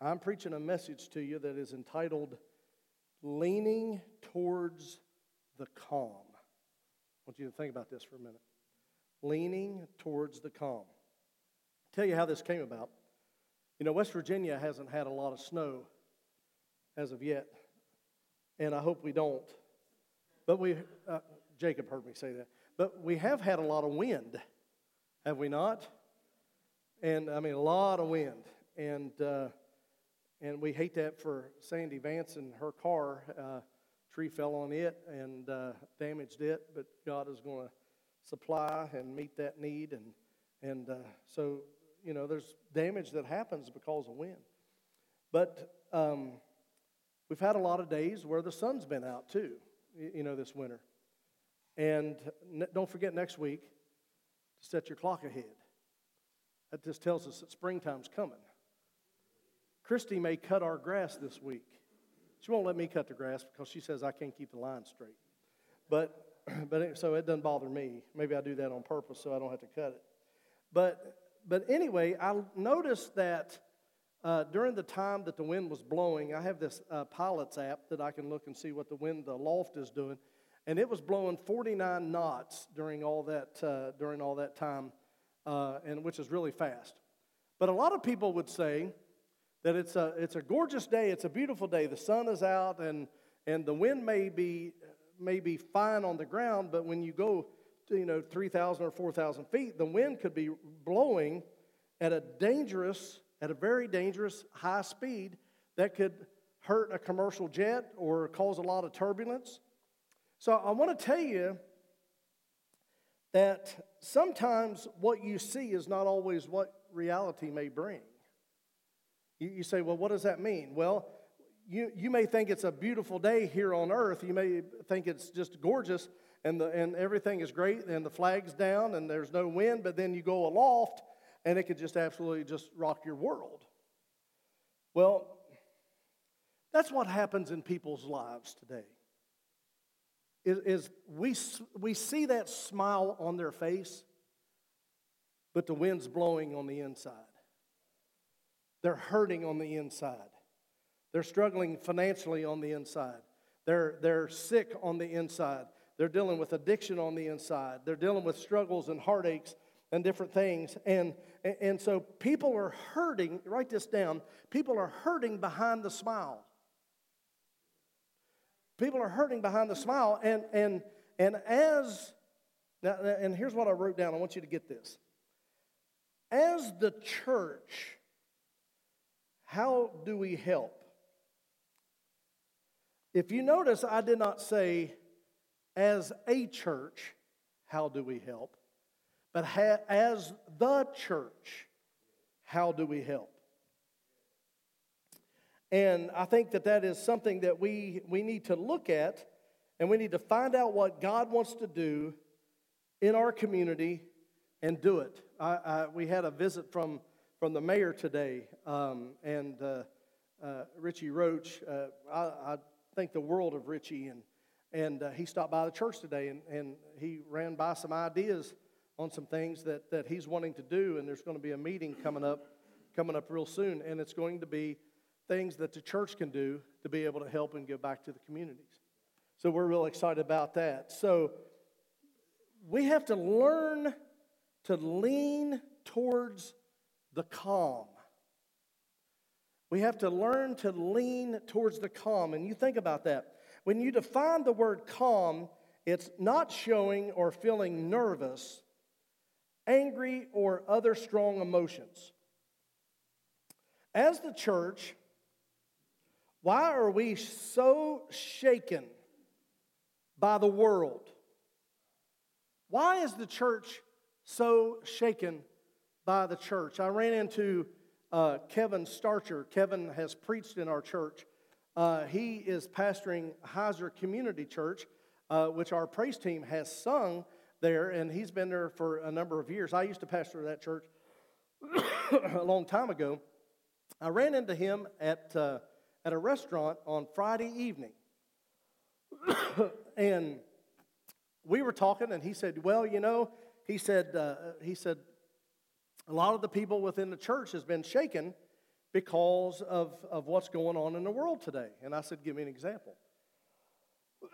I'm preaching a message to you that is entitled Leaning Towards the Calm. I want you to think about this for a minute. Leaning towards the calm. I'll tell you how this came about. You know, West Virginia hasn't had a lot of snow as of yet, and I hope we don't. But we, uh, Jacob heard me say that. But we have had a lot of wind, have we not? And I mean, a lot of wind. And, uh, and we hate that for Sandy Vance and her car. Uh, tree fell on it and uh, damaged it, but God is going to supply and meet that need. And, and uh, so, you know, there's damage that happens because of wind. But um, we've had a lot of days where the sun's been out too, you know, this winter. And don't forget next week to set your clock ahead. That just tells us that springtime's coming. Christy may cut our grass this week. She won't let me cut the grass because she says I can't keep the line straight. But, but so it doesn't bother me. Maybe I do that on purpose so I don't have to cut it. But, but anyway, I noticed that uh, during the time that the wind was blowing, I have this uh, Pilots app that I can look and see what the wind, the loft is doing and it was blowing 49 knots during all that uh, during all that time, uh, and which is really fast. But a lot of people would say that it's a it's a gorgeous day, it's a beautiful day. The sun is out, and and the wind may be may be fine on the ground, but when you go to, you know 3,000 or 4,000 feet, the wind could be blowing at a dangerous at a very dangerous high speed that could hurt a commercial jet or cause a lot of turbulence. So I want to tell you that sometimes what you see is not always what reality may bring. You, you, say, well, what does that mean? Well, you, you may think it's a beautiful day here on earth. You may think it's just gorgeous and, the, and everything is great and the flag's down and there's no wind, but then you go aloft and it could just absolutely just rock your world. Well, that's what happens in people's lives today is, is we, we see that smile on their face, but the wind's blowing on the inside. They're hurting on the inside. They're struggling financially on the inside. They're, they're sick on the inside. They're dealing with addiction on the inside. They're dealing with struggles and heartaches and different things. And, and so people are hurting, write this down, people are hurting behind the smile. People are hurting behind the smile. And, and, and as, now, and here's what I wrote down. I want you to get this. As the church, how do we help? If you notice, I did not say, as a church, how do we help? But ha- as the church, how do we help? And I think that that is something that we, we need to look at and we need to find out what God wants to do in our community and do it. I, I, we had a visit from, from the mayor today, um, and uh, uh, Richie Roach. Uh, I, I, think the world of Richie, and, and uh, he stopped by the church today and, and he ran by some ideas on some things that, that he's wanting to do, and there's going to be a meeting coming up coming up real soon, and it's going to be things that the church can do to be able to help and give back to the communities. So we're real excited about that. So we have to learn to lean towards the calm. We have to learn to lean towards the calm. And you think about that. When you define the word calm, it's not showing or feeling nervous, angry, or other strong emotions. As the church, why are we so shaken by the world? Why is the church so shaken by the church? I ran into uh, Kevin Starcher. Kevin has preached in our church. Uh, he is pastoring Heiser Community Church, uh, which our praise team has sung there, and he's been there for a number of years. I used to pastor that church a long time ago. I ran into him at uh, at a restaurant on Friday evening. and we were talking, and he said, Well, you know, he said, uh, he said, a lot of the people within the church has been shaken because of, of what's going on in the world today. And I said, Give me an example.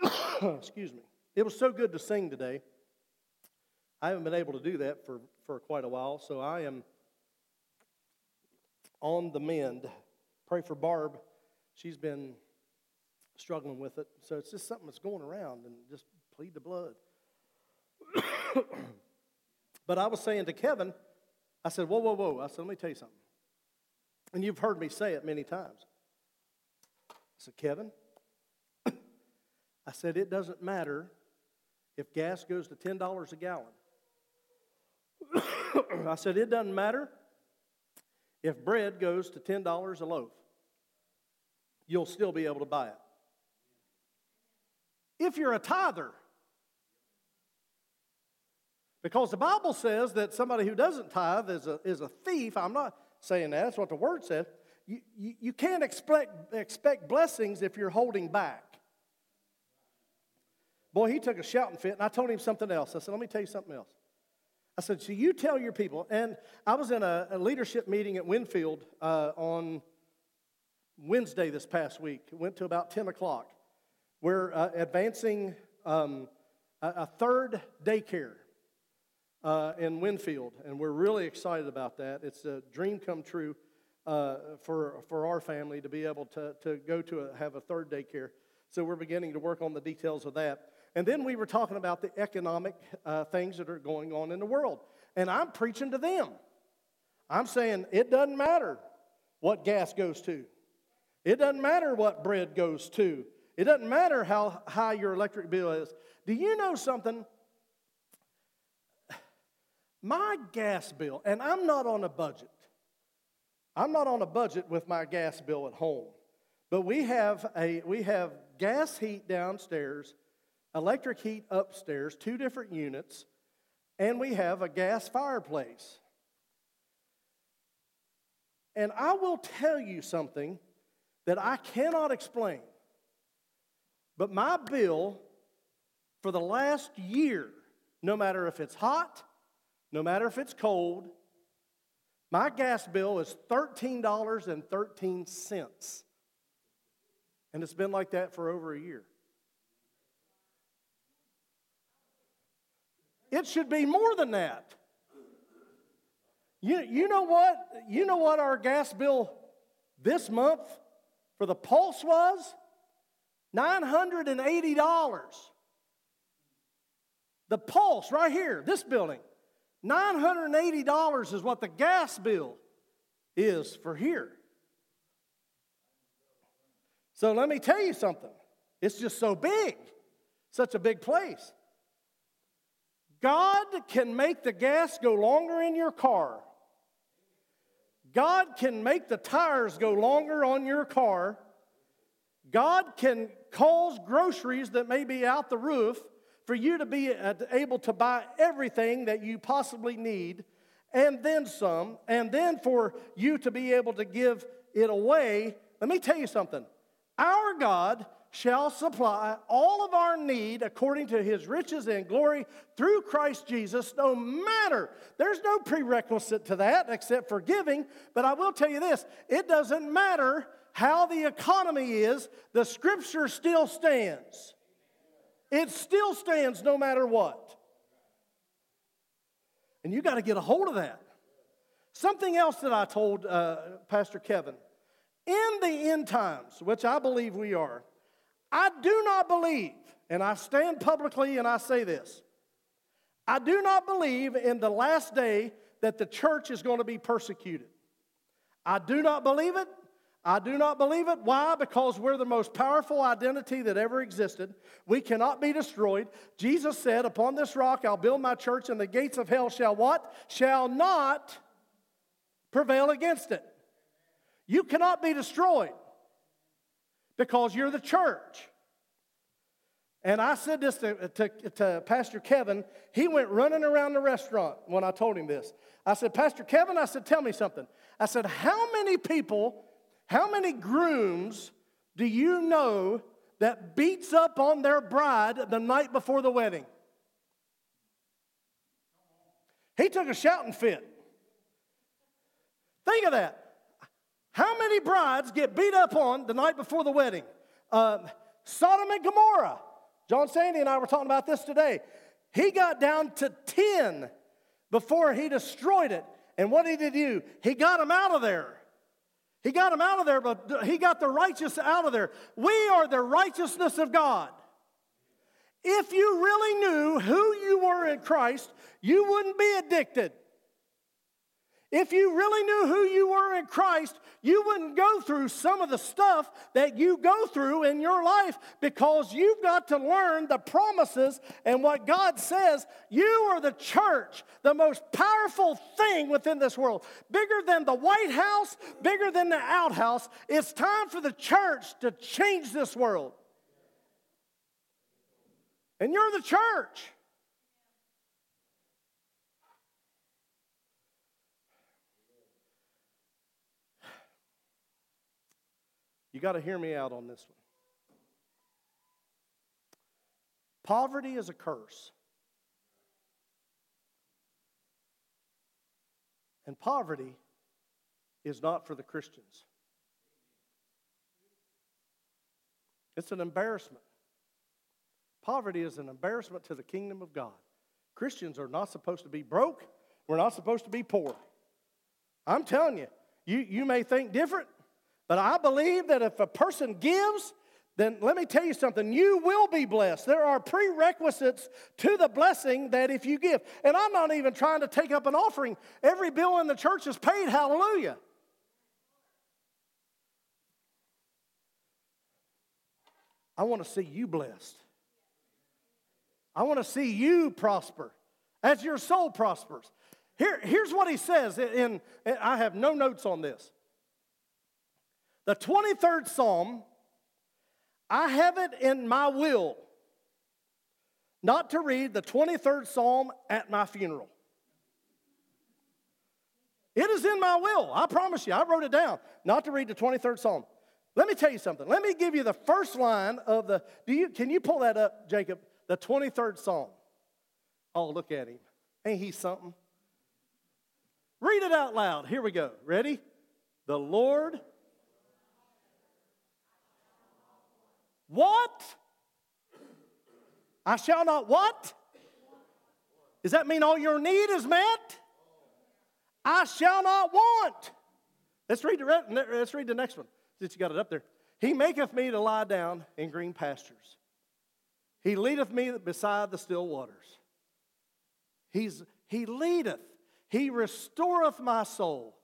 Excuse me. It was so good to sing today. I haven't been able to do that for, for quite a while, so I am on the mend. Pray for Barb. She's been struggling with it. So it's just something that's going around and just plead the blood. but I was saying to Kevin, I said, Whoa, whoa, whoa. I said, Let me tell you something. And you've heard me say it many times. I said, Kevin, I said, it doesn't matter if gas goes to $10 a gallon. I said, it doesn't matter if bread goes to $10 a loaf. You'll still be able to buy it. If you're a tither, because the Bible says that somebody who doesn't tithe is a, is a thief. I'm not saying that, that's what the word says. You, you, you can't expect, expect blessings if you're holding back. Boy, he took a shouting fit, and I told him something else. I said, Let me tell you something else. I said, So you tell your people, and I was in a, a leadership meeting at Winfield uh, on Wednesday this past week. It went to about 10 o'clock. We're uh, advancing um, a, a, third daycare uh, in Winfield, and we're really excited about that. It's a dream come true uh, for, for our family to be able to, to go to a, have a third daycare. So we're beginning to work on the details of that. And then we were talking about the economic uh, things that are going on in the world. And I'm preaching to them. I'm saying it doesn't matter what gas goes to, it doesn't matter what bread goes to, it doesn't matter how high your electric bill is. Do you know something? My gas bill, and I'm not on a budget. I'm not on a budget with my gas bill at home. But we have a we have gas heat downstairs, electric heat upstairs, two different units, and we have a gas fireplace. And I will tell you something that I cannot explain. But my bill for the last year, no matter if it's hot no matter if it's cold. My gas bill is $13.13. And it's been like that for over a year. It should be more than that. You, you know what? You know what our gas bill this month for the pulse was? $980. The pulse right here, this building, $980 is what the gas bill is for here. So let me tell you something. It's just so big, such a big place. God can make the gas go longer in your car. God can make the tires go longer on your car. God can cause groceries that may be out the roof for you to be uh, able to buy everything that you possibly need and then some, and then for you to be able to give it away. Let me tell you something. Our God shall supply all of our need according to his riches and glory through Christ Jesus, no matter. There's no prerequisite to that except for giving, but I will tell you this it doesn't matter how the economy is, the scripture still stands. It still stands no matter what. And you got to get a hold of that. Something else that I told uh, Pastor Kevin in the end times, which I believe we are, I do not believe, and I stand publicly and I say this I do not believe in the last day that the church is going to be persecuted. I do not believe it. I do not believe it. Why? Because we're the most powerful identity that ever existed. We cannot be destroyed. Jesus said, Upon this rock I'll build my church, and the gates of hell shall what? Shall not prevail against it. You cannot be destroyed because you're the church. And I said this to, to, to, Pastor Kevin. He went running around the restaurant when I told him this. I said, Pastor Kevin, I said, tell me something. I said, how many people how many grooms do you know that beats up on their bride the night before the wedding? He took a shouting fit. Think of that. How many brides get beat up on the night before the wedding? Um, Sodom and Gomorrah. John Sandy and I were talking about this today. He got down to 10 before he destroyed it. And what did he do? He got them out of there. He got them out of there, but he got the righteous out of there. We are the righteousness of God. If you really knew who you were in Christ, you wouldn't be addicted. If you really knew who you were in Christ, you wouldn't go through some of the stuff that you go through in your life because you've got to learn the promises and what God says. You are the church, the most powerful thing within this world. Bigger than the White House, bigger than the outhouse. It's time for the church to change this world. And you're the church. You got to hear me out on this one. Poverty is a curse. And poverty is not for the Christians. It's an embarrassment. Poverty is an embarrassment to the kingdom of God. Christians are not supposed to be broke. We're not supposed to be poor. I'm telling you, you, you may think different. But I believe that if a person gives, then let me tell you something, you will be blessed. There are prerequisites to the blessing that if you give. And I'm not even trying to take up an offering. Every bill in the church is paid, hallelujah. I want to see you blessed. I want to see you prosper as your soul prospers. Here, here's what he says in I have no notes on this. The 23rd Psalm, I have it in my will not to read the 23rd Psalm at my funeral. It is in my will. I promise you. I wrote it down not to read the 23rd Psalm. Let me tell you something. Let me give you the first line of the do you can you pull that up, Jacob? The 23rd Psalm. Oh, look at him. Ain't he something? Read it out loud. Here we go. Ready? The Lord What? I shall not what? Does that mean all your need is met? I shall not want. Let's read the, let's read the next one since you got it up there. He maketh me to lie down in green pastures. He leadeth me beside the still waters. He's, he leadeth. He restoreth my soul.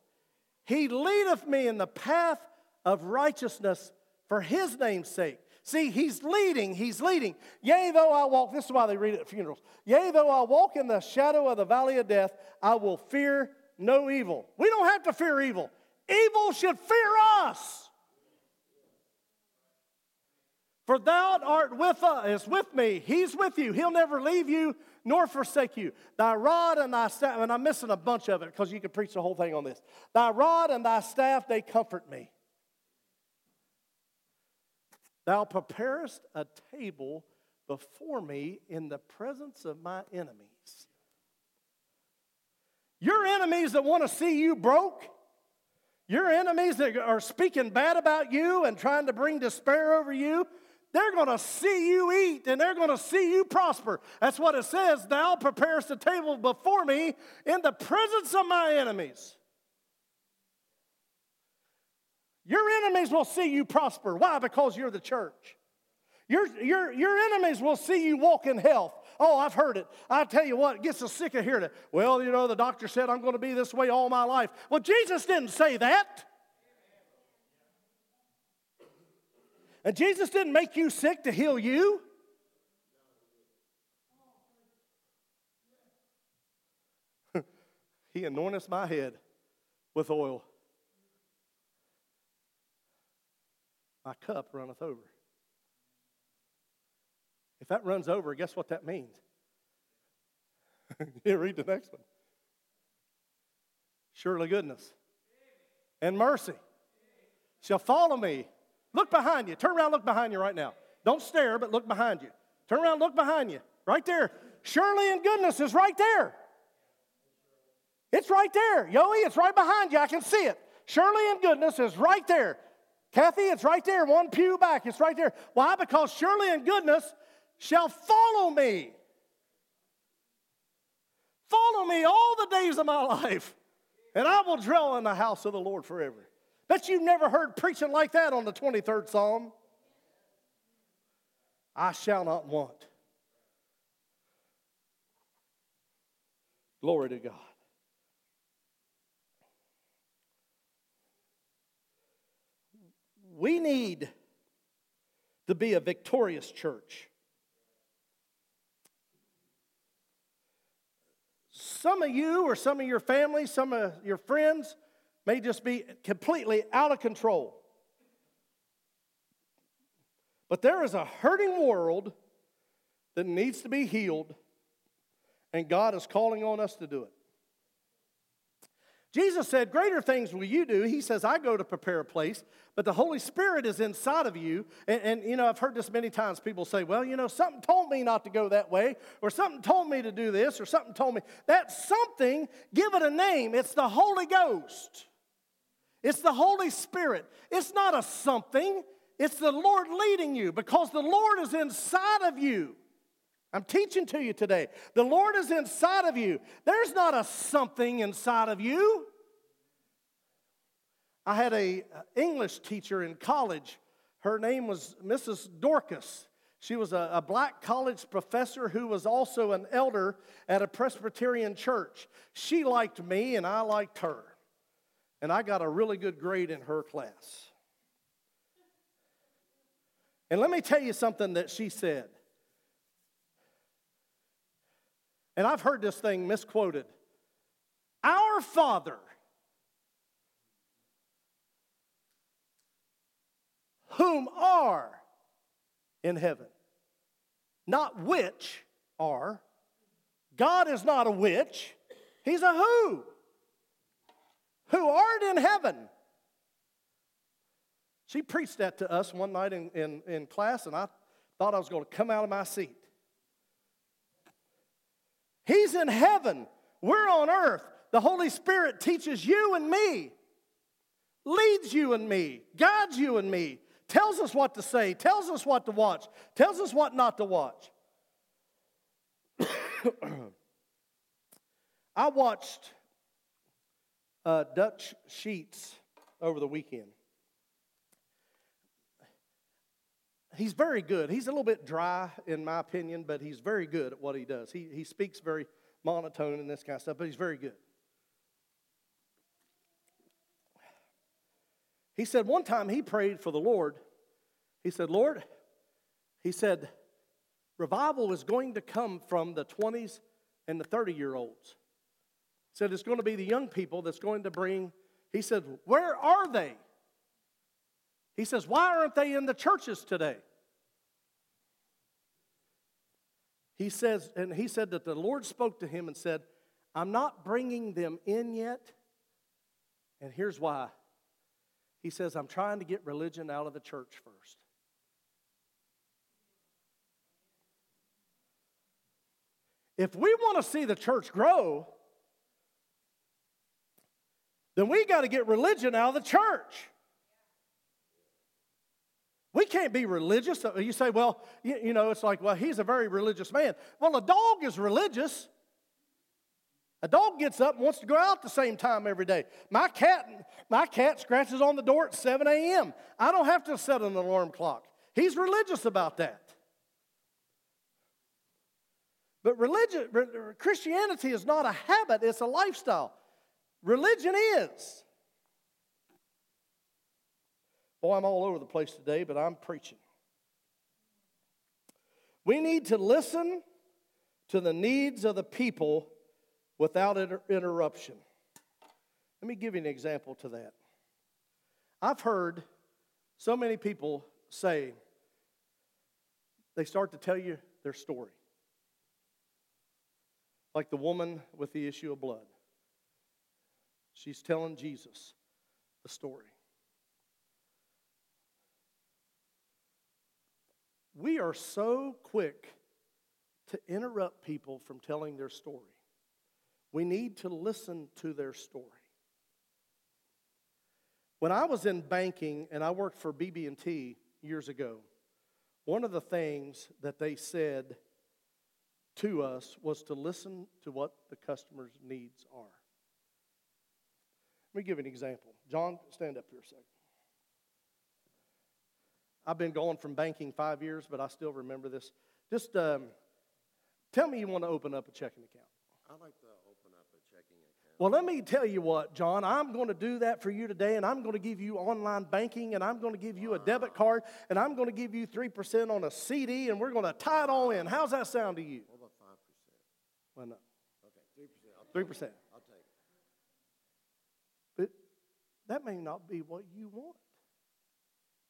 He leadeth me in the path of righteousness for his name's sake. See, he's leading, he's leading. Yea, though I walk, this is why they read it at funerals. Yea, though I walk in the shadow of the valley of death, I will fear no evil. We don't have to fear evil. Evil should fear us. For thou art with us, with me. He's with you. He'll never leave you nor forsake you. Thy rod and thy staff, and I'm missing a bunch of it because you could preach the whole thing on this. Thy rod and thy staff, they comfort me. Thou preparest a table before me in the presence of my enemies. Your enemies that want to see you broke, your enemies that are speaking bad about you and trying to bring despair over you, they're going to see you eat and they're going to see you prosper. That's what it says. Thou preparest a table before me in the presence of my enemies. Your enemies will see you prosper. Why? Because you're the church. Your, your, your enemies will see you walk in health. Oh, I've heard it. I tell you what, it gets us sick of hearing it. Well, you know, the doctor said I'm going to be this way all my life. Well, Jesus didn't say that. And Jesus didn't make you sick to heal you. he anointeth my head with oil. My cup runneth over. If that runs over, guess what that means? you read the next one. Surely goodness and mercy shall follow me. Look behind you. Turn around, look behind you right now. Don't stare, but look behind you. Turn around, look behind you. Right there. Surely and goodness is right there. It's right there. Yoey, it's right behind you. I can see it. Surely and goodness is right there. Kathy, it's right there, one pew back. It's right there. Why? Because surely and goodness shall follow me. Follow me all the days of my life, and I will dwell in the house of the Lord forever. Bet you've never heard preaching like that on the 23rd Psalm. I shall not want. Glory to God. We need to be a victorious church. Some of you, or some of your family, some of your friends may just be completely out of control. But there is a hurting world that needs to be healed, and God is calling on us to do it. Jesus said, Greater things will you do. He says, I go to prepare a place, but the Holy Spirit is inside of you. And, and, you know, I've heard this many times. People say, Well, you know, something told me not to go that way, or something told me to do this, or something told me. That something, give it a name. It's the Holy Ghost, it's the Holy Spirit. It's not a something, it's the Lord leading you because the Lord is inside of you. I'm teaching to you today. The Lord is inside of you. There's not a something inside of you. I had a uh, English teacher in college. Her name was Mrs. Dorcas. She was a, a, black college professor who was also an elder at a Presbyterian church. She liked me and I liked her. And I got a really good grade in her class. And let me tell you something that she said. And I've heard this thing misquoted. Our Father, whom are in heaven, not which are. God is not a which, He's a who. Who art in heaven. She preached that to us one night in, in, in class, and I thought I was going to come out of my seat. He's in heaven. We're on earth. The Holy Spirit teaches you and me, leads you and me, guides you and me, tells us what to say, tells us what to watch, tells us what not to watch. I watched uh, Dutch Sheets over the weekend. He's very good. He's a little bit dry, in my opinion, but he's very good at what he does. He, he speaks very monotone and this kind of stuff, but he's very good. He said one time he prayed for the Lord. He said, Lord, he said, revival is going to come from the 20s and the 30 year olds. He said, it's going to be the young people that's going to bring. He said, where are they? He says, why aren't they in the churches today? He says, and he said that the Lord spoke to him and said, I'm not bringing them in yet. And here's why. He says, I'm trying to get religion out of the church first. If we want to see the church grow, then we got to get religion out of the church. We can't be religious. You say, well, you, you know, it's like, well, he's a very religious man. Well, a dog is religious. A dog gets up and wants to go out the same time every day. My cat, my cat scratches on the door at 7 a.m. I don't have to set an alarm clock. He's religious about that. But religion, Christianity is not a habit, it's a lifestyle. Religion is. Boy, I'm all over the place today, but I'm preaching. We need to listen to the needs of the people without inter- interruption. Let me give you an example to that. I've heard so many people say, they start to tell you their story. Like the woman with the issue of blood. She's telling Jesus the story. We are so quick to interrupt people from telling their story. We need to listen to their story. When I was in banking and I worked for BB&T years ago, one of the things that they said to us was to listen to what the customer's needs are. Let me give an example. John, stand up here a second. I've been going from banking five years, but I still remember this. Just um, tell me you want to open up a checking account. I'd like to open up a checking account. Well, let me tell you what, John, I'm going to do that for you today, and I'm going to give you online banking, and I'm going to give you a debit card, and I'm going to give you 3% on a CD, and we're going to tie it all in. How's that sound to you? What about five percent? Well, no. Okay, three percent. 3%. I'll take it. But that may not be what you want.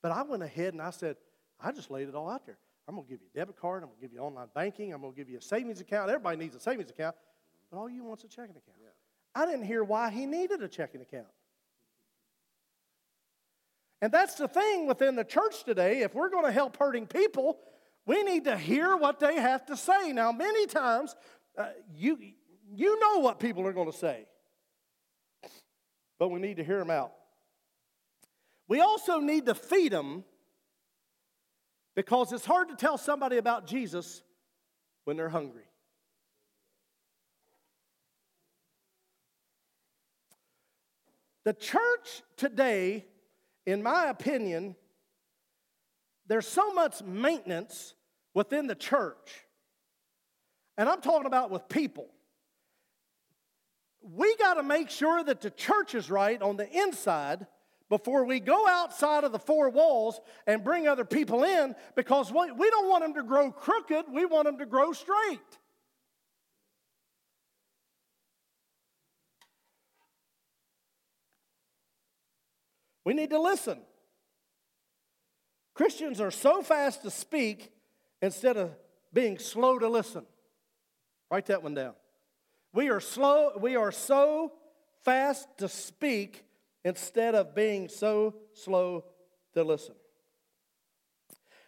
But I went ahead and I said, I just laid it all out there. I'm going to give you a debit card. I'm going to give you online banking. I'm going to give you a savings account. Everybody needs a savings account. But all you want's is a checking account. Yeah. I didn't hear why he needed a checking account. And that's the thing within the church today. If we're going to help hurting people, we need to hear what they have to say. Now, many times, uh, you, you know what people are going to say, but we need to hear them out. We also need to feed them because it's hard to tell somebody about Jesus when they're hungry. The church today, in my opinion, there's so much maintenance within the church. And I'm talking about with people. We got to make sure that the church is right on the inside before we go outside of the four walls and bring other people in because we, we don't want them to grow crooked, we want them to grow straight. We need to listen. Christians are so fast to speak instead of being slow to listen. Write that one down. We are slow, we are so fast to speak instead of being so slow to listen.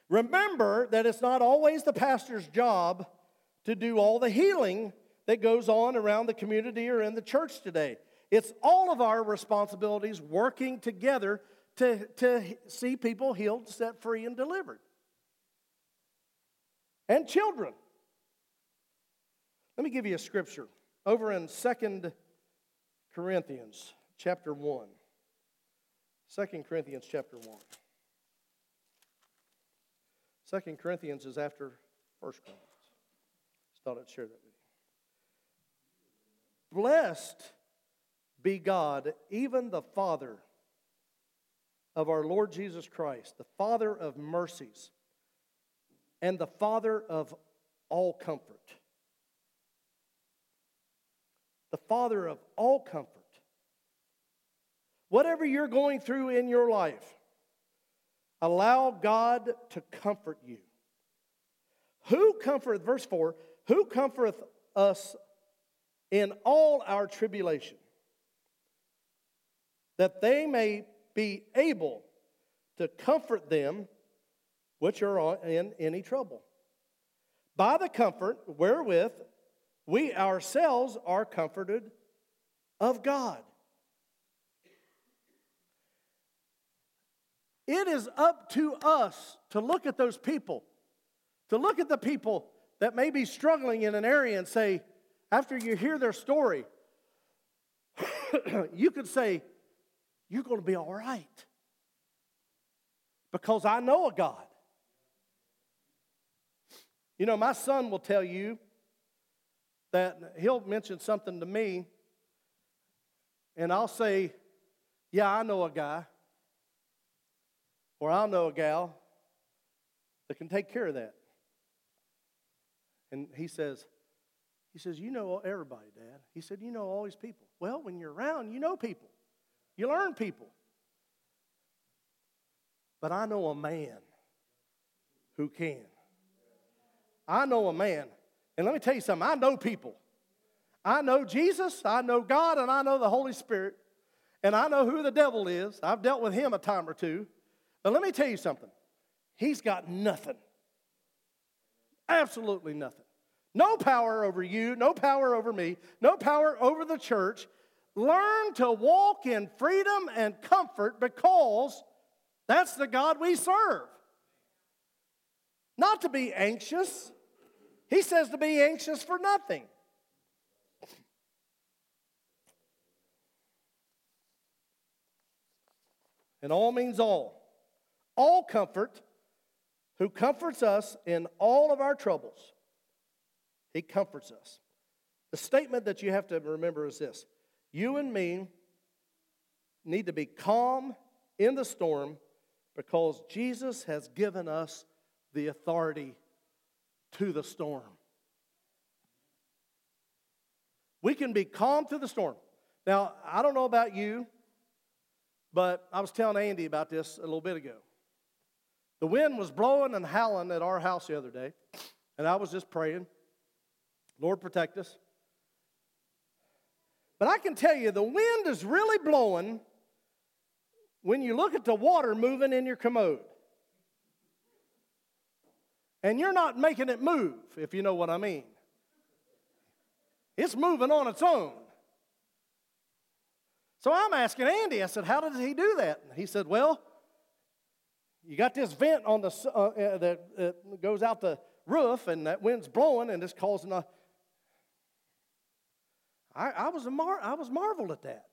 Remember that it's not always the pastor's job to do all the healing that goes on around the community or in the church today. It's all of our responsibilities working together to, to see people healed, set free, and delivered. And children. Let me give you a scripture over in Second Corinthians chapter 1. 2 Corinthians chapter 1. 2 Corinthians is after 1 Corinthians. Just thought I'd share that with you. Blessed be God, even the Father of our Lord Jesus Christ, the Father of mercies, and the Father of all comfort. The Father of all comfort. Whatever you're going through in your life, allow God to comfort you. Who comforteth, verse 4, who comforteth us in all our tribulation, that they may be able to comfort them which are in any trouble. By the comfort wherewith we ourselves are comforted of God. It is up to us to look at those people, to look at the people that may be struggling in an area and say, after you hear their story, you could say, You're going to be all right. Because I know a God. You know, my son will tell you that he'll mention something to me, and I'll say, Yeah, I know a guy. Or I'll know a gal that can take care of that. And he says, he says, You know everybody, Dad. He said, You know all these people. Well, when you're around, you know people, you learn people. But I know a man who can. I know a man. And let me tell you something I know people. I know Jesus, I know God, and I know the Holy Spirit. And I know who the devil is. I've dealt with him a time or two. But let me tell you something. He's got nothing. Absolutely nothing. No power over you, no power over me, no power over the church. learn to walk in freedom and comfort because that's the God we serve. Not to be anxious. He says to be anxious for nothing. And all means all. All comfort, who comforts us in all of our troubles. He comforts us. The statement that you have to remember is this You and me need to be calm in the storm because Jesus has given us the authority to the storm. We can be calm through the storm. Now, I don't know about you, but I was telling Andy about this a little bit ago. The wind was blowing and howling at our house the other day, and I was just praying, Lord, protect us. But I can tell you, the wind is really blowing when you look at the water moving in your commode. And you're not making it move, if you know what I mean. It's moving on its own. So I'm asking Andy, I said, How did he do that? And he said, Well, you got this vent on the uh, uh, that uh, goes out the roof, and that wind's blowing, and it's causing a. I, I was a mar- I was marveled at that.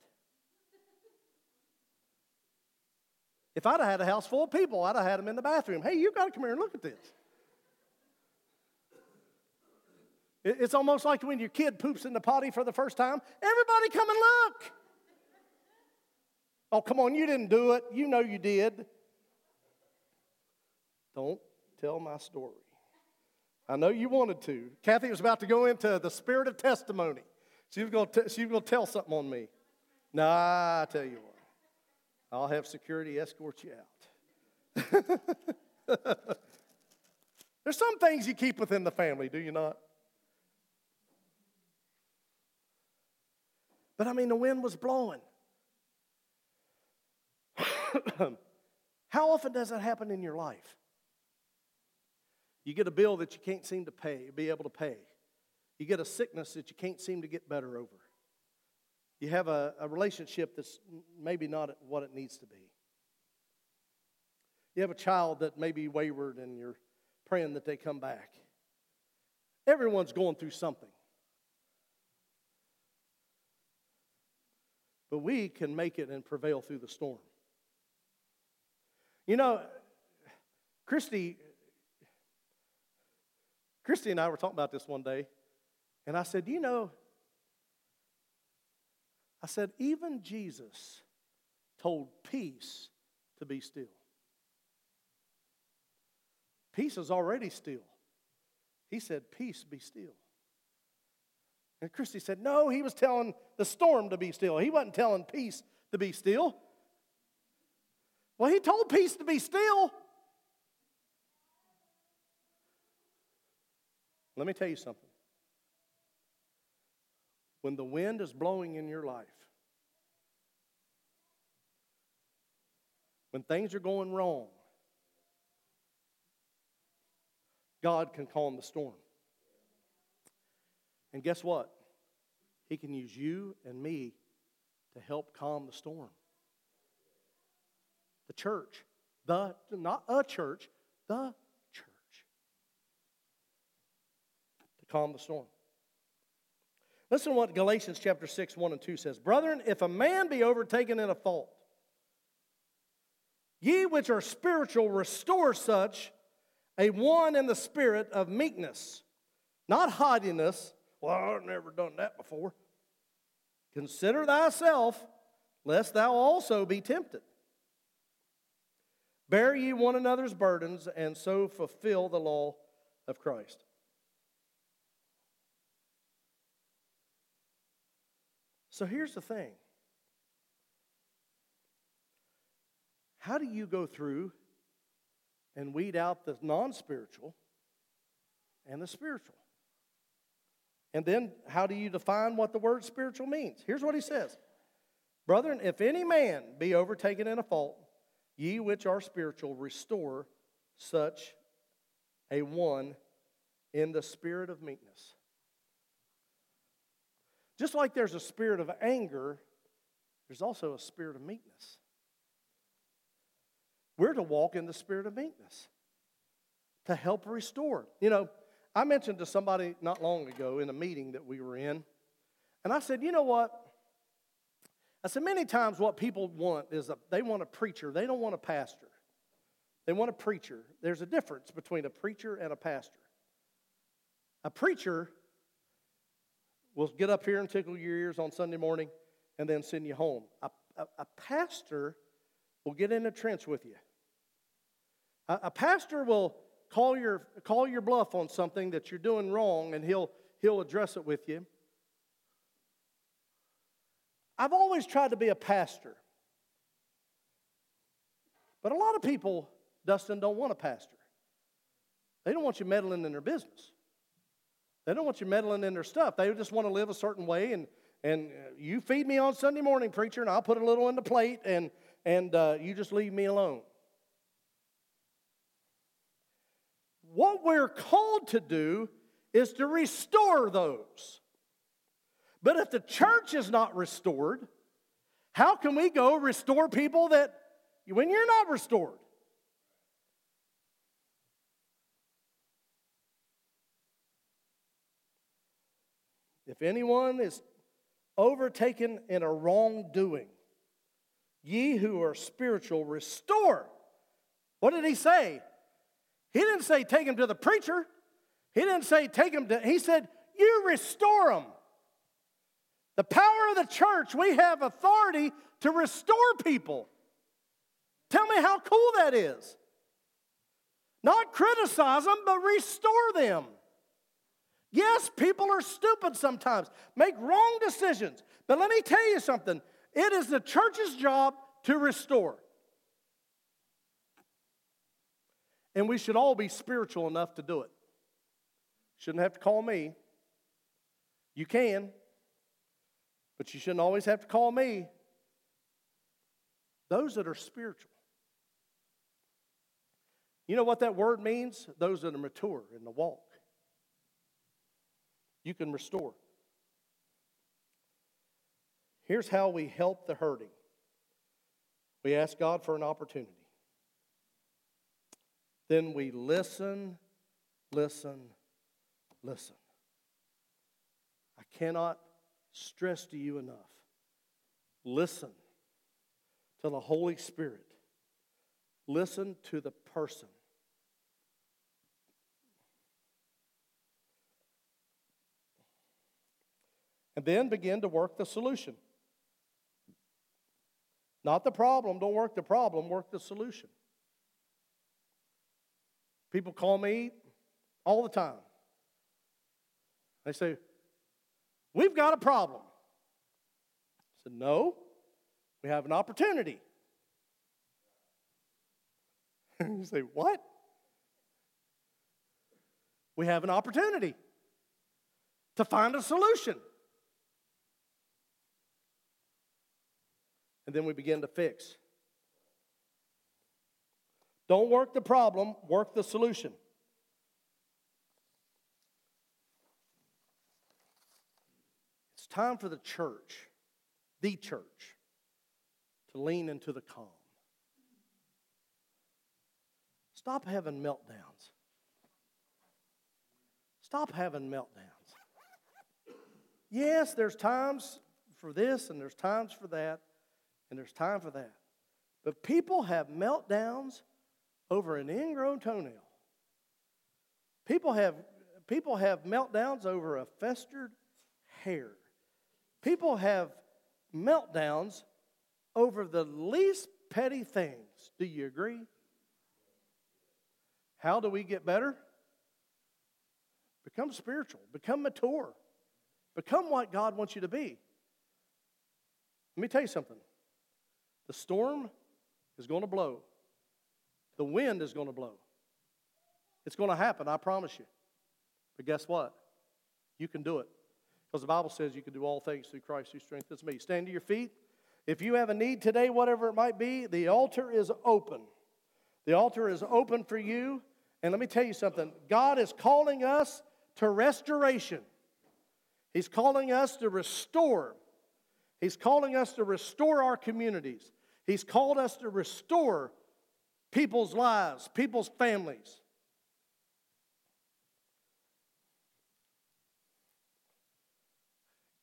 If I'd have had a house full of people, I'd have had them in the bathroom. Hey, you got to come here and look at this. It's almost like when your kid poops in the potty for the first time. Everybody come and look. Oh, come on, you didn't do it. You know you did. Don't tell my story. I know you wanted to. Kathy was about to go into the spirit of testimony. She was going to, she was going to tell something on me. Nah, I tell you what. I'll have security escort you out. There's some things you keep within the family, do you not? But I mean, the wind was blowing. How often does that happen in your life? You get a bill that you can't seem to pay, be able to pay. You get a sickness that you can't seem to get better over. You have a, a relationship that's maybe not what it needs to be. You have a child that may be wayward and you're praying that they come back. Everyone's going through something. But we can make it and prevail through the storm. You know, Christy, Christy and I were talking about this one day, and I said, You know, I said, even Jesus told peace to be still. Peace is already still. He said, Peace be still. And Christy said, No, he was telling the storm to be still. He wasn't telling peace to be still. Well, he told peace to be still. Let me tell you something. When the wind is blowing in your life, when things are going wrong, God can calm the storm. And guess what? He can use you and me to help calm the storm. The church, the not a church, the church. To calm the storm. Listen to what Galatians chapter 6, 1 and 2 says. Brethren, if a man be overtaken in a fault, ye which are spiritual restore such a one in the spirit of meekness, not haughtiness, well, I've never done that before. Consider thyself, lest thou also be tempted. Bear ye one another's burdens, and so fulfill the law of Christ. So here's the thing how do you go through and weed out the non spiritual and the spiritual? And then, how do you define what the word spiritual means? Here's what he says Brethren, if any man be overtaken in a fault, ye which are spiritual, restore such a one in the spirit of meekness. Just like there's a spirit of anger there's also a spirit of meekness. We're to walk in the spirit of meekness to help restore. You know, I mentioned to somebody not long ago in a meeting that we were in, and I said, you know what? I said, many times what people want is a, they want a preacher, they don't want a pastor. They want a preacher. There's a difference between a preacher and a pastor. A preacher will get up here and tickle your ears on Sunday morning and then send you home. A, a, a pastor will get in a trench with you. A, a pastor will call your, call your bluff on something that you're doing wrong and he'll, he'll address it with you. I've always tried to be a pastor. But a lot of people, Dustin, don't want a pastor. They don't want you meddling in their business. They don't want you meddling in their stuff. They just want to live a certain way, and, and uh, you feed me on Sunday morning, preacher, and I'll put a little in the plate, and, and uh, you just leave me alone. What we're called to do is to restore those. But if the church is not restored, how can we go restore people that when you're not restored? If anyone is overtaken in a wrongdoing, ye who are spiritual, restore. What did he say? He didn't say take him to the preacher. He didn't say take him to, he said, you restore them. The power of the church, we have authority to restore people. Tell me how cool that is. Not criticize them, but restore them. Yes, people are stupid sometimes, make wrong decisions. But let me tell you something it is the church's job to restore. And we should all be spiritual enough to do it. Shouldn't have to call me. You can, but you shouldn't always have to call me. Those that are spiritual. You know what that word means? Those that are mature in the walk. You can restore. Here's how we help the hurting we ask God for an opportunity. Then we listen, listen, listen. I cannot stress to you enough. Listen to the Holy Spirit. Listen to the person. And then begin to work the solution. Not the problem. Don't work the problem, work the solution. People call me all the time. They say, We've got a problem. I said, No, we have an opportunity. you say, What? We have an opportunity to find a solution. And then we begin to fix. Don't work the problem, work the solution. It's time for the church, the church, to lean into the calm. Stop having meltdowns. Stop having meltdowns. Yes, there's times for this and there's times for that, and there's time for that. But people have meltdowns over an ingrown toenail. People have, people have meltdowns over a festered hair. People have meltdowns over the least petty things. Do you agree? How do we get better? Become spiritual, become mature, become what God wants you to be. Let me tell you something the storm is going to blow. The wind is going to blow. It's going to happen, I promise you. But guess what? You can do it. Because the Bible says you can do all things through Christ who strengthens me. Stand to your feet. If you have a need today, whatever it might be, the altar is open. The altar is open for you. And let me tell you something God is calling us to restoration, He's calling us to restore. He's calling us to restore our communities. He's called us to restore people's lives, people's families.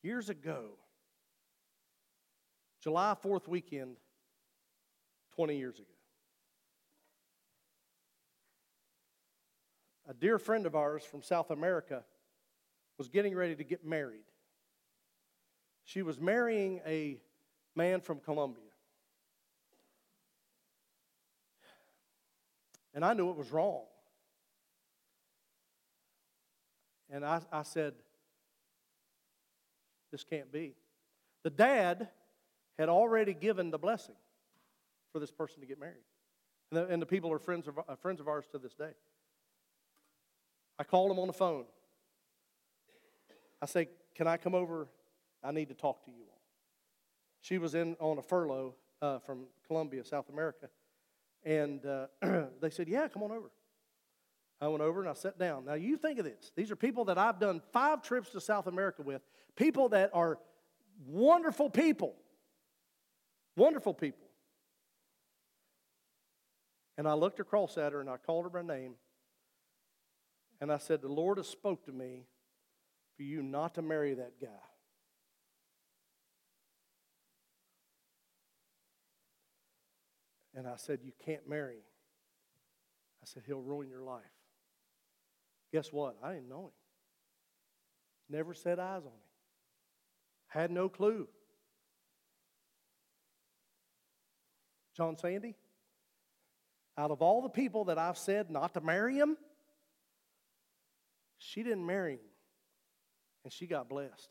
Years ago, July 4th weekend, 20 years ago, a dear friend of ours from South America was getting ready to get married. She was marrying a man from Colombia. And I knew it was wrong. And I, I said, This can't be. The dad had already given the blessing for this person to get married. And the, and the people are friends of, uh, friends of ours to this day. I called him on the phone. I say, Can I come over? I need to talk to you all. She was in on a furlough uh, from Colombia, South America. And uh, they said, Yeah, come on over. I went over and I sat down. Now, you think of this. These are people that I've done five trips to South America with, people that are wonderful people. Wonderful people. And I looked across at her and I called her by name. And I said, The Lord has spoke to me for you not to marry that guy. And I said, You can't marry him. I said, He'll ruin your life. Guess what? I didn't know him. Never set eyes on him. Had no clue. John Sandy, out of all the people that I've said not to marry him, she didn't marry him. And she got blessed.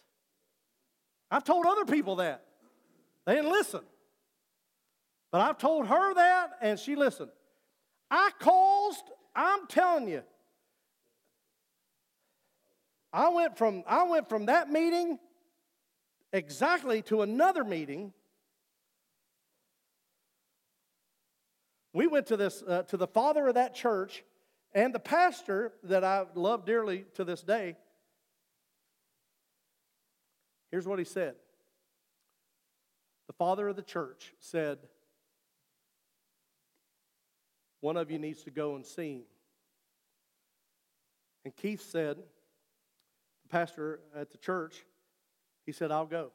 I've told other people that. They didn't listen. But I've told her that, and she listened. I caused, I'm telling you, I went from, I went from that meeting exactly to another meeting. We went to this uh, to the father of that church and the pastor that I love dearly to this day. Here's what he said. The father of the church said, one of you needs to go and see him. And Keith said, the pastor at the church, he said, I'll go.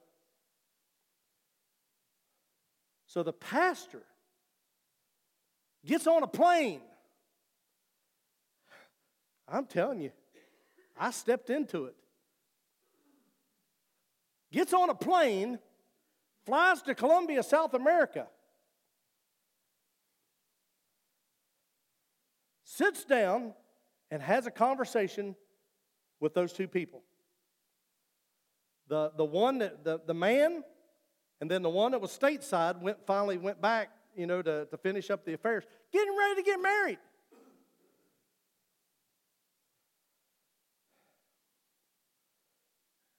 So the pastor gets on a plane. I'm telling you, I stepped into it. Gets on a plane, flies to Colombia, South America. Sits down and has a conversation with those two people. The, the one that the, the man and then the one that was stateside went finally went back, you know, to, to finish up the affairs, getting ready to get married.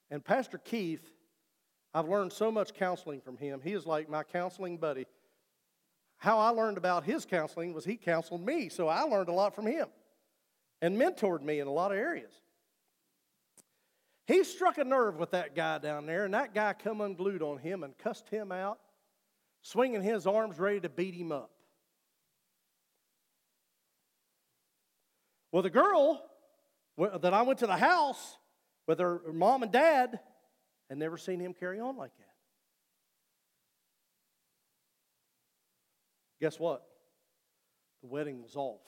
And Pastor Keith, I've learned so much counseling from him. He is like my counseling buddy how I learned about his counseling was he counseled me, so I learned a lot from him and mentored me in a lot of areas. He struck a nerve with that guy down there, and that guy come unglued on him and cussed him out, swinging his arms ready to beat him up. Well, the girl that I went to the house with her mom and dad had never seen him carry on like that. Guess what? The wedding was off.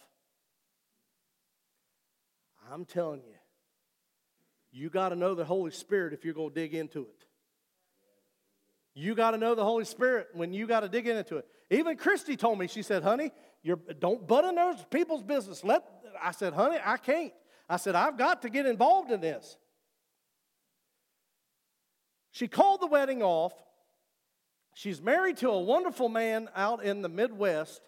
I'm telling you, you got to know the Holy Spirit if you're going to dig into it. You got to know the Holy Spirit when you got to dig into it. Even Christy told me, she said, honey, you're, don't butt in those people's business. Let, I said, honey, I can't. I said, I've got to get involved in this. She called the wedding off. She's married to a wonderful man out in the Midwest,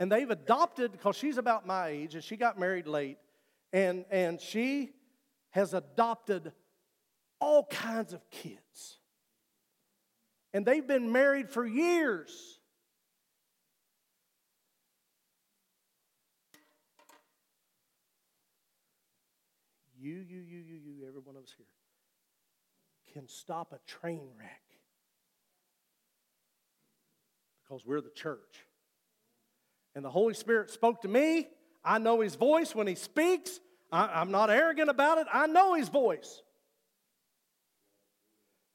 and they've adopted, because she's about my age, and she got married late, and, and she has adopted all kinds of kids. And they've been married for years. You, you, you, you, you, every one of us here can stop a train wreck Because we're the church. And the Holy Spirit spoke to me. I know His voice when He speaks. I, am not arrogant about it. I know His voice.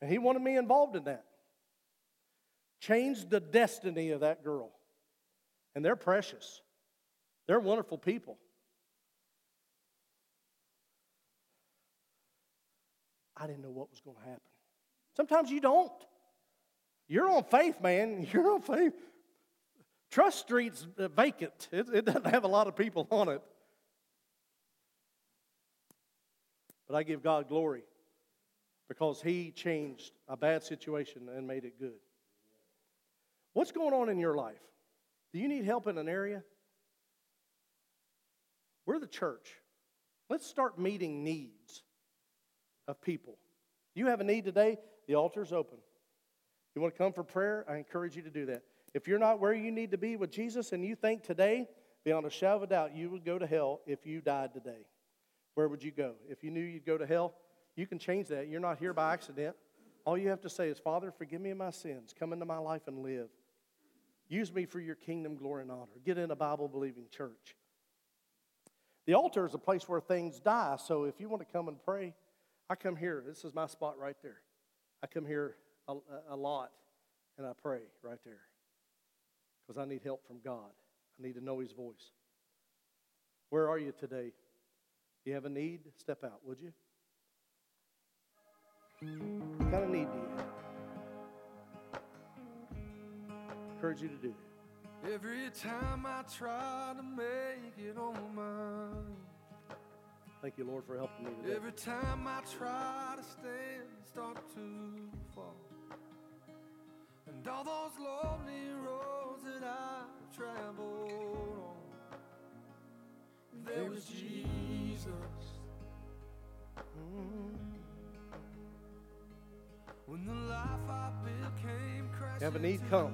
And He wanted me involved in that. Changed the destiny of that girl. And they're precious, they're wonderful people. I didn't know what was going to happen. Sometimes you don't. You're on faith, man. You're on faith. Trust Street's vacant, it, it doesn't have a lot of people on it. But I give God glory because He changed a bad situation and made it good. What's going on in your life? Do you need help in an area? We're the church. Let's start meeting needs of people. You have a need today, the altar's open. You want to come for prayer? I encourage you to do that. If you're not where you need to be with Jesus and you think today, beyond a shadow of a doubt, you would go to hell if you died today, where would you go? If you knew you'd go to hell, you can change that. You're not here by accident. All you have to say is, Father, forgive me of my sins. Come into my life and live. Use me for your kingdom, glory, and honor. Get in a Bible believing church. The altar is a place where things die. So if you want to come and pray, I come here. This is my spot right there. I come here a, a lot and I pray right there because I need help from God. I need to know His voice. Where are you today? Do you have a need? Step out, would you? What kind of need do you have? Encourage you to do that. Every time I try to make it on my Thank you, Lord, for helping me today. Every time I try to stand, start to fall. And all those lonely roads that I've traveled on, there was Jesus. Mm-hmm. When the life I built came crashing have a need, come.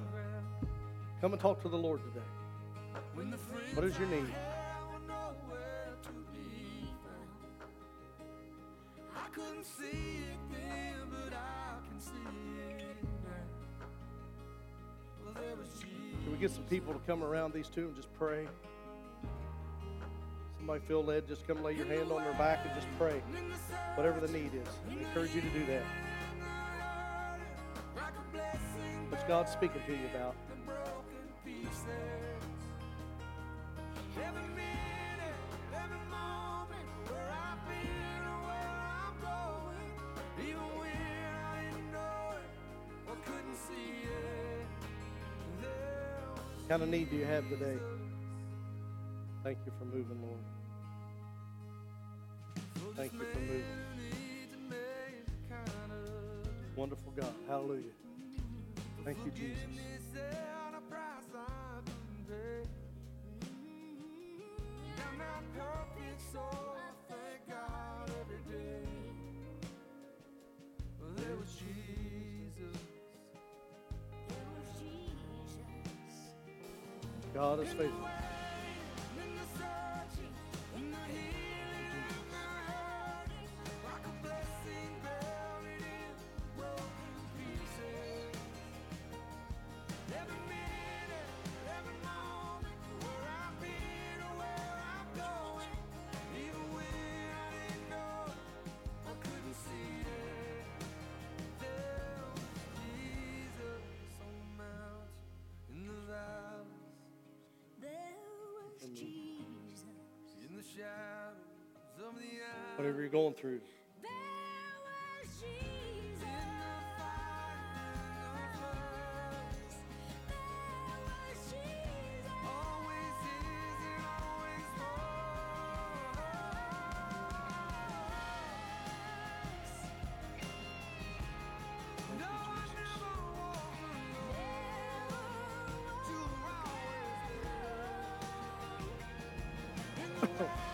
Come and talk to the Lord today. When the What is your need? had were nowhere to be found. I couldn't see it then, but I can see it get some people to come around these two and just pray? Somebody feel led, just come lay your hand on their back and just pray. Whatever the need is. I encourage you to do that. What's God speaking to you about? Kind of need do you have today? Thank you for moving, Lord. Thank you for moving. Wonderful God. Hallelujah. Thank you, Jesus. God is faithful. Whatever you're going through, there.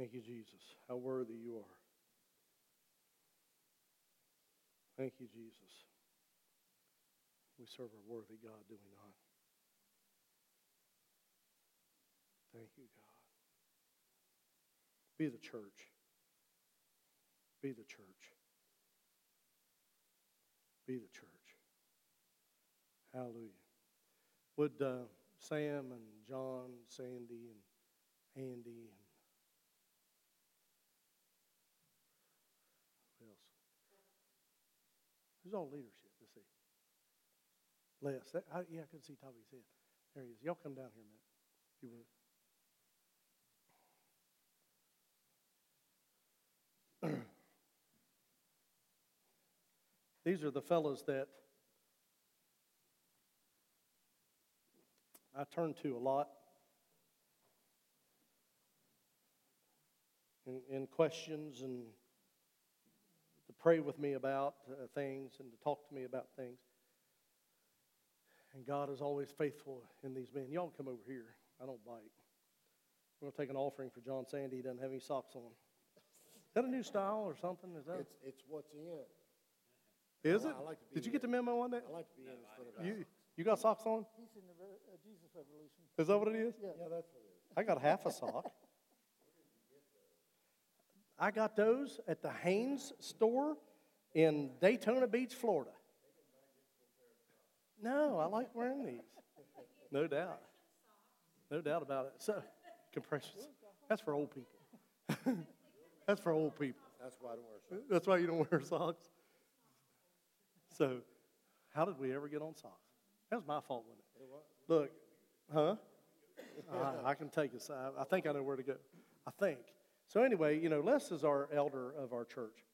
Thank you, Jesus. How worthy you are. Thank you, Jesus. We serve a worthy God, do we not? Thank you, God. Be the church. Be the church. Be the church. Hallelujah. Would uh, Sam and John, Sandy and Andy and who else? Who's all leadership? Let's see. Les. That, I, yeah, I couldn't see his head. There he is. Y'all come down here a minute. if You would. These are the fellows that I turn to a lot in, in questions and pray with me about uh, things and to talk to me about things. And God is always faithful in these men. Y'all come over here. I don't bite. We're going to take an offering for John Sandy. He doesn't have any socks on. Is that a new style or something? Is that? It's, it's what's in. Is I it? I like to be Did you get the memo on that? I like to be in instead of out. You, you got socks on? He's in the Re- uh, Jesus Revolution. Is that what it is? Yeah, that's what it is. I got half a sock. I got those at the Hanes store in Daytona Beach, Florida. No, I like wearing these. No doubt. No doubt about it. So, compressions. That's for old people. That's for old people. That's why I don't wear socks. That's why you don't wear socks. So, how did we ever get on socks? That was my fault, wasn't it? Look, huh? I, I can take it. I, I think I know where to go. I think. So anyway, you know, Les is our elder of our church.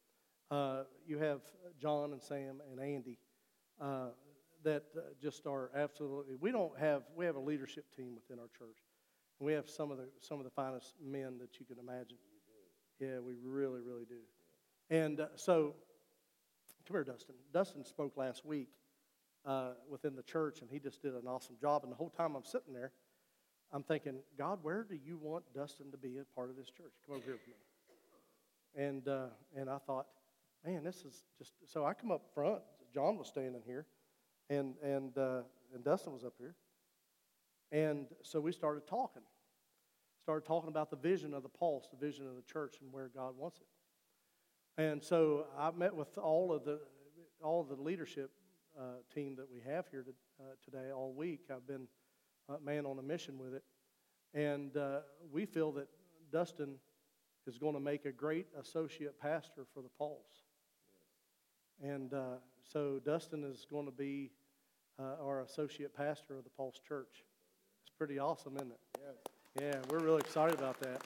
Uh, you have John and Sam and Andy uh, that uh, just are absolutely. We don't have. We have a leadership team within our church. We have some of the some of the finest men that you can imagine. Yeah, we really, really do. And uh, so, come here, Dustin. Dustin spoke last week uh, within the church, and he just did an awesome job. And the whole time I'm sitting there, I'm thinking, God, where do you want Dustin to be a part of this church? Come over here with me. And uh, and I thought, man, this is just. So I come up front. John was standing here, and and uh, and Dustin was up here, and so we started talking. Started talking about the vision of the pulse, the vision of the church, and where God wants it. And so I met with all of the all of the leadership uh, team that we have here to, uh, today all week. I've been uh, man on a mission with it, and uh, we feel that Dustin is going to make a great associate pastor for the Pulse. And uh, so Dustin is going to be uh, our associate pastor of the Pulse Church. It's pretty awesome, isn't it? Yes. Yeah, we're really excited about that.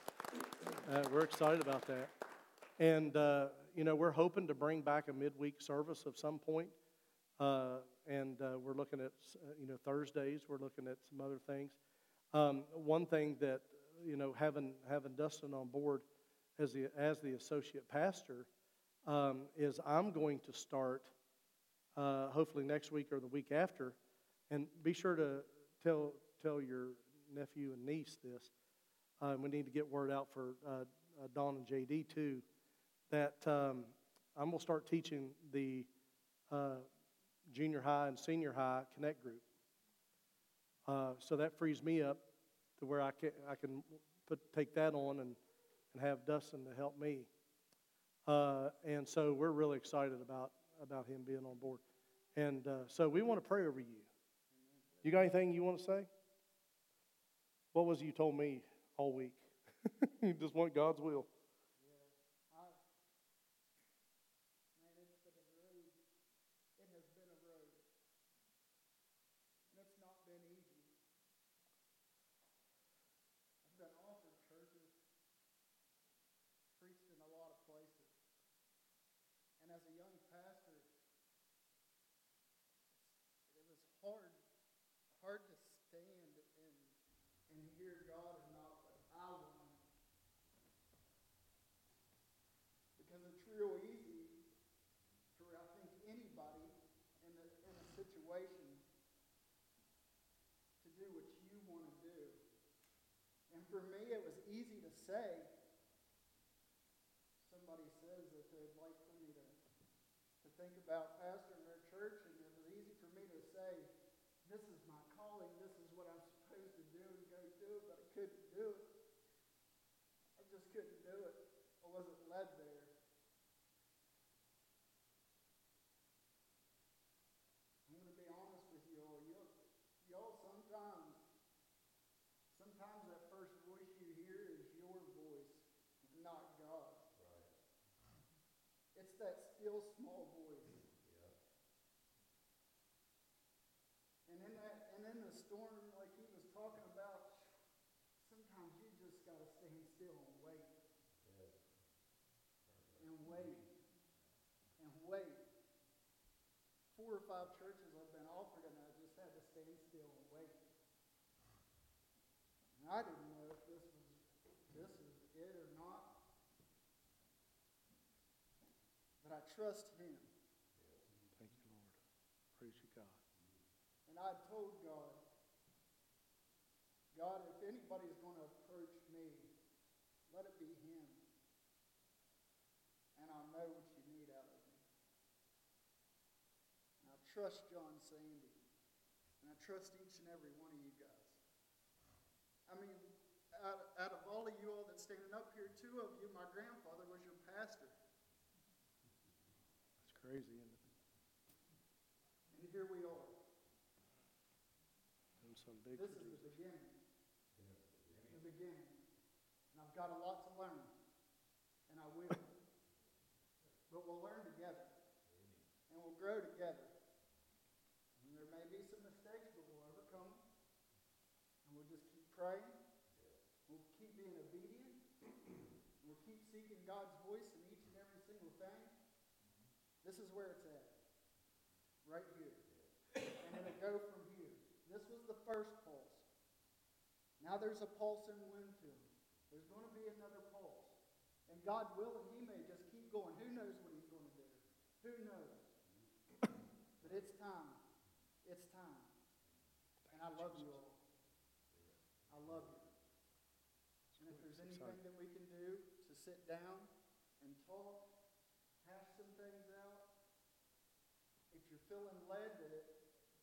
Uh, we're excited about that. And, uh, you know, we're hoping to bring back a midweek service of some point. Uh, and uh, we're looking at, uh, you know, Thursdays. We're looking at some other things. Um, one thing that, you know, having, having Dustin on board as the, as the associate pastor um, is I'm going to start, uh, hopefully next week or the week after, and be sure to tell, tell your nephew and niece this. Uh, we need to get word out for uh, uh, Don and JD too, that um, I'm going to start teaching the uh, junior high and senior high connect group. Uh, so that frees me up to where I can, I can put, take that on and, and have Dustin to help me. Uh, and so we're really excited about, about him being on board. And uh, so we want to pray over you. You got anything you want to say? What was it you told me all week? you just want God's will. Man, it's been a road. It has been a road. And it's not been easy. I've been offered churches, preached in a lot of places. And as a young pastor, it's, it was hard, hard to stand and, and hear God is not what I want. Because it's real easy for, I think, anybody in a, in a situation to do what you want to do. And for me, it was easy to say, anybody says that they'd like for me to, to think about pastoring their church, and it was easy for me to say, this is my calling, this is what I'm supposed to do, and go do it, but I couldn't do it. I just couldn't do it. I wasn't led there. I'm going to be honest with you all. You, y'all sometimes, sometimes that first voice you hear is your voice, not God's. It's that still small voice. And in that, and in the storm, like he was talking about, sometimes you just got to stand still and wait. And wait. And wait. Four or five churches I've been offered, and I just had to stand still and wait. And I didn't know if this was this is it or not. But I trust him. Thank you, Lord. Praise you, God. And I told God, God, if anybody's going to approach me, let it be him. And I'll know what you need out of me. And I trust John Sandy. And I trust each and every one of you guys. I mean, out, out of all of you all that's standing up here, two of you, my grandfather was your pastor. That's crazy, isn't it? And here we are. Doing some big This for is the beginning. The beginning. And I've got a lot to learn. And I will. but we'll learn together. And we'll grow together. And there may be some mistakes, but we'll overcome them. And we'll just keep praying. We'll keep being obedient. We'll keep seeking God's voice in each and every single thing. This is where it's at. Right here. And it'll go from here. This was the first pulse. Now there's a pulse in Winfield. There's going to be another pulse. And God willing, He may just keep going. Who knows what He's going to do? Who knows? But it's time. It's time. And I love you all. I love you. And if there's anything that we can do to sit down and talk, hash some things out, if you're feeling led to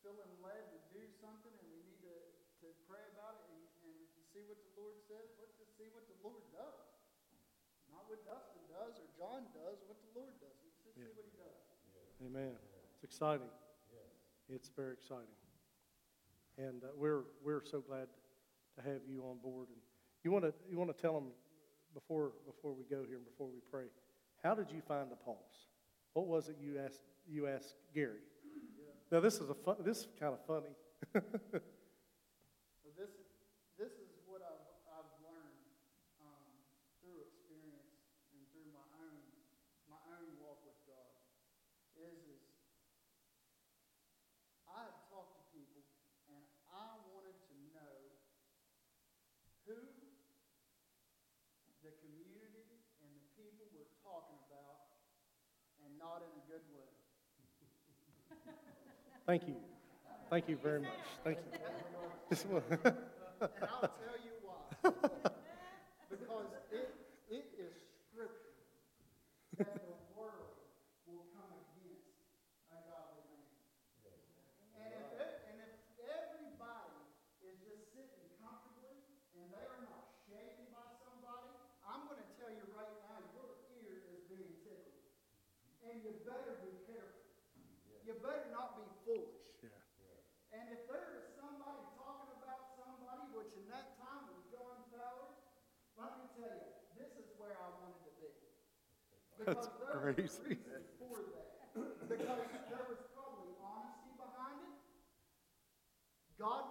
feeling led to do something and we need to, to pray about it and, and see what the Lord says, let's just see what the Lord does. Not what Dustin does or John does, what the Lord does. Let's just see what he does. Amen. It's exciting. It's very exciting. And uh, we're, we're so glad to have you on board. And you want to, you want to tell them before, before we go here and before we pray, how did you find the pulse? What was it you asked, you asked Gary? Now, this is a fun, this is kind of funny. So this, this is what I've, I've learned um, through experience and through my own, my own walk with God. Is is I had talked to people and I wanted to know who the community and the people were talking about, and not in a good way. Thank you. Thank you very much. Thank you. And I'll tell you why. Because it, it is scripture that the world will come against a godly man. And if, it- and if everybody is just sitting comfortably and they are not shaken by somebody, I'm going to tell you right now, your ear is being tickled. And you better be careful. You better not be foolish. yeah. And if there is somebody talking about somebody, which in that time was John Fowler, let me tell you, this is where I wanted to be. That's crazy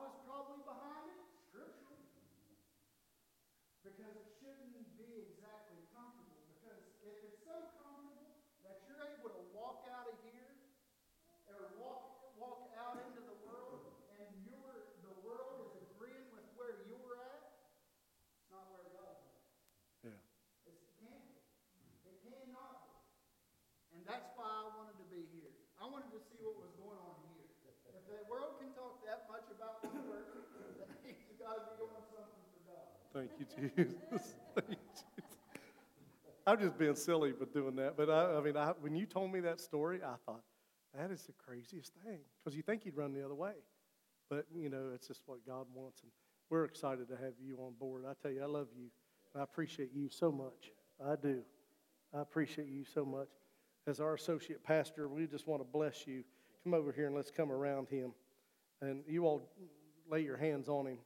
was probably behind it, scriptural. Because it shouldn't be exactly comfortable. Because if it's so comfortable that you're able to walk out of here or walk walk out into the world and you're the world is agreeing with where you're at, it's not where God's at. Yeah. It's, it can't be. It cannot be. And that's why I wanted to be here. I wanted to see what was going on here. If the world can talk that much about one person, then he's got to be doing something for God. Thank you, Jesus. Thank you. I'm just being silly with doing that. But I, I mean, I, when you told me that story, I thought, that is the craziest thing. Because you think he'd run the other way. But, you know, it's just what God wants. And we're excited to have you on board. I tell you, I love you. I appreciate you so much. I do. I appreciate you so much. As our associate pastor, we just want to bless you. Come over here and let's come around him. And you all lay your hands on him.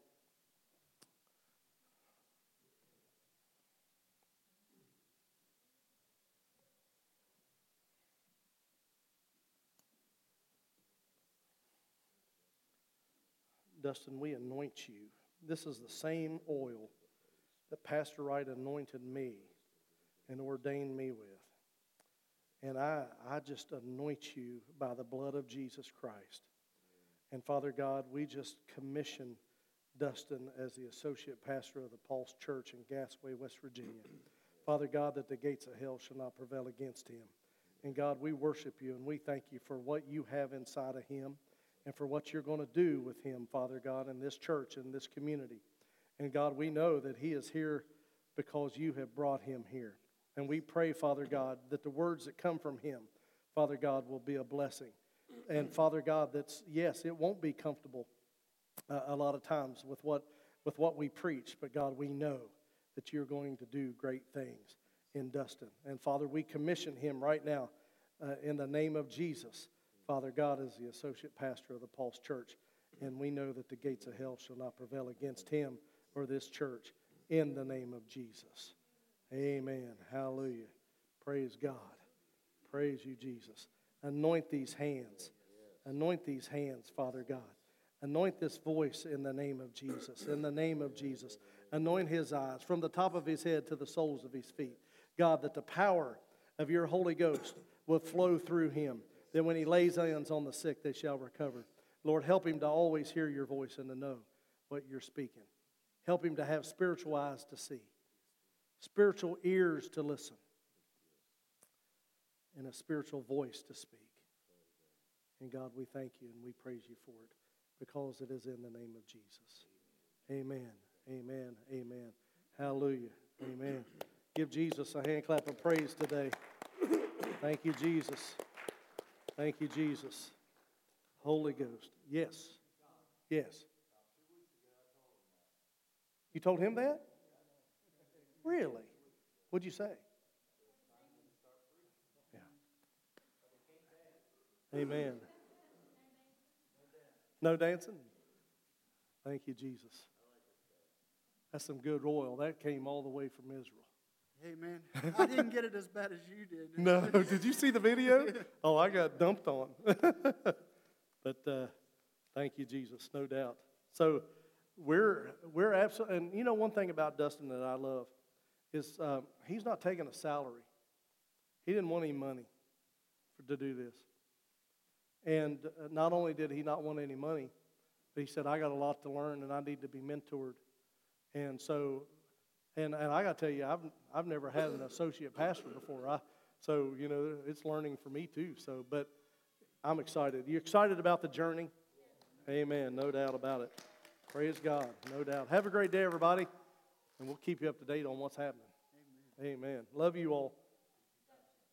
Dustin, we anoint you. This is the same oil that Pastor Wright anointed me and ordained me with. And I, I just anoint you by the blood of Jesus Christ. And Father God, we just commission Dustin as the associate pastor of the Pulse Church in Gassaway, West Virginia. Father God, that the gates of hell shall not prevail against him. And God, we worship you and we thank you for what you have inside of him and for what you're going to do with him, Father God, in this church, in this community. And God, we know that he is here because you have brought him here. And we pray, Father God, that the words that come from him, Father God, will be a blessing. And Father God, that's, yes, it won't be comfortable uh, a lot of times with what, with what we preach, but God, we know that you're going to do great things in Dustin. And Father, we commission him right now uh, in the name of Jesus. Father God is the associate pastor of the Pulse Church, and we know that the gates of hell shall not prevail against him or this church in the name of Jesus. Amen. Hallelujah. Praise God. Praise you, Jesus. Anoint these hands. Anoint these hands, Father God. Anoint this voice in the name of Jesus. In the name of Jesus. Anoint his eyes from the top of his head to the soles of his feet. God, that the power of your Holy Ghost will flow through him. That when he lays hands on the sick, they shall recover. Lord, help him to always hear your voice and to know what you're speaking. Help him to have spiritual eyes to see, spiritual ears to listen, and a spiritual voice to speak. And God, we thank you and we praise you for it because it is in the name of Jesus. Amen. Amen. Amen. Hallelujah. Amen. Give Jesus a hand clap of praise today. Thank you, Jesus. Thank you, Jesus. Holy Ghost. Yes. Yes. You told him that? Really? What'd you say? Yeah. Amen. No dancing? Thank you, Jesus. That's some good oil. That came all the way from Israel. Amen. I didn't get it as bad as you did. No, did you see the video? Oh, I got dumped on. but uh, thank you, Jesus, no doubt. So we're we're absolutely, and you know one thing about Dustin that I love is um, he's not taking a salary. He didn't want any money for, to do this, and uh, not only did he not want any money, but he said, "I got a lot to learn, and I need to be mentored." And so and, and I got to tell you, I've, I've never had an associate pastor before. I, so, you know, it's learning for me too. So, but I'm excited. You excited about the journey? Amen. No doubt about it. Praise God. No doubt. Have a great day, everybody. And we'll keep you up to date on what's happening. Amen. Amen. Love you all.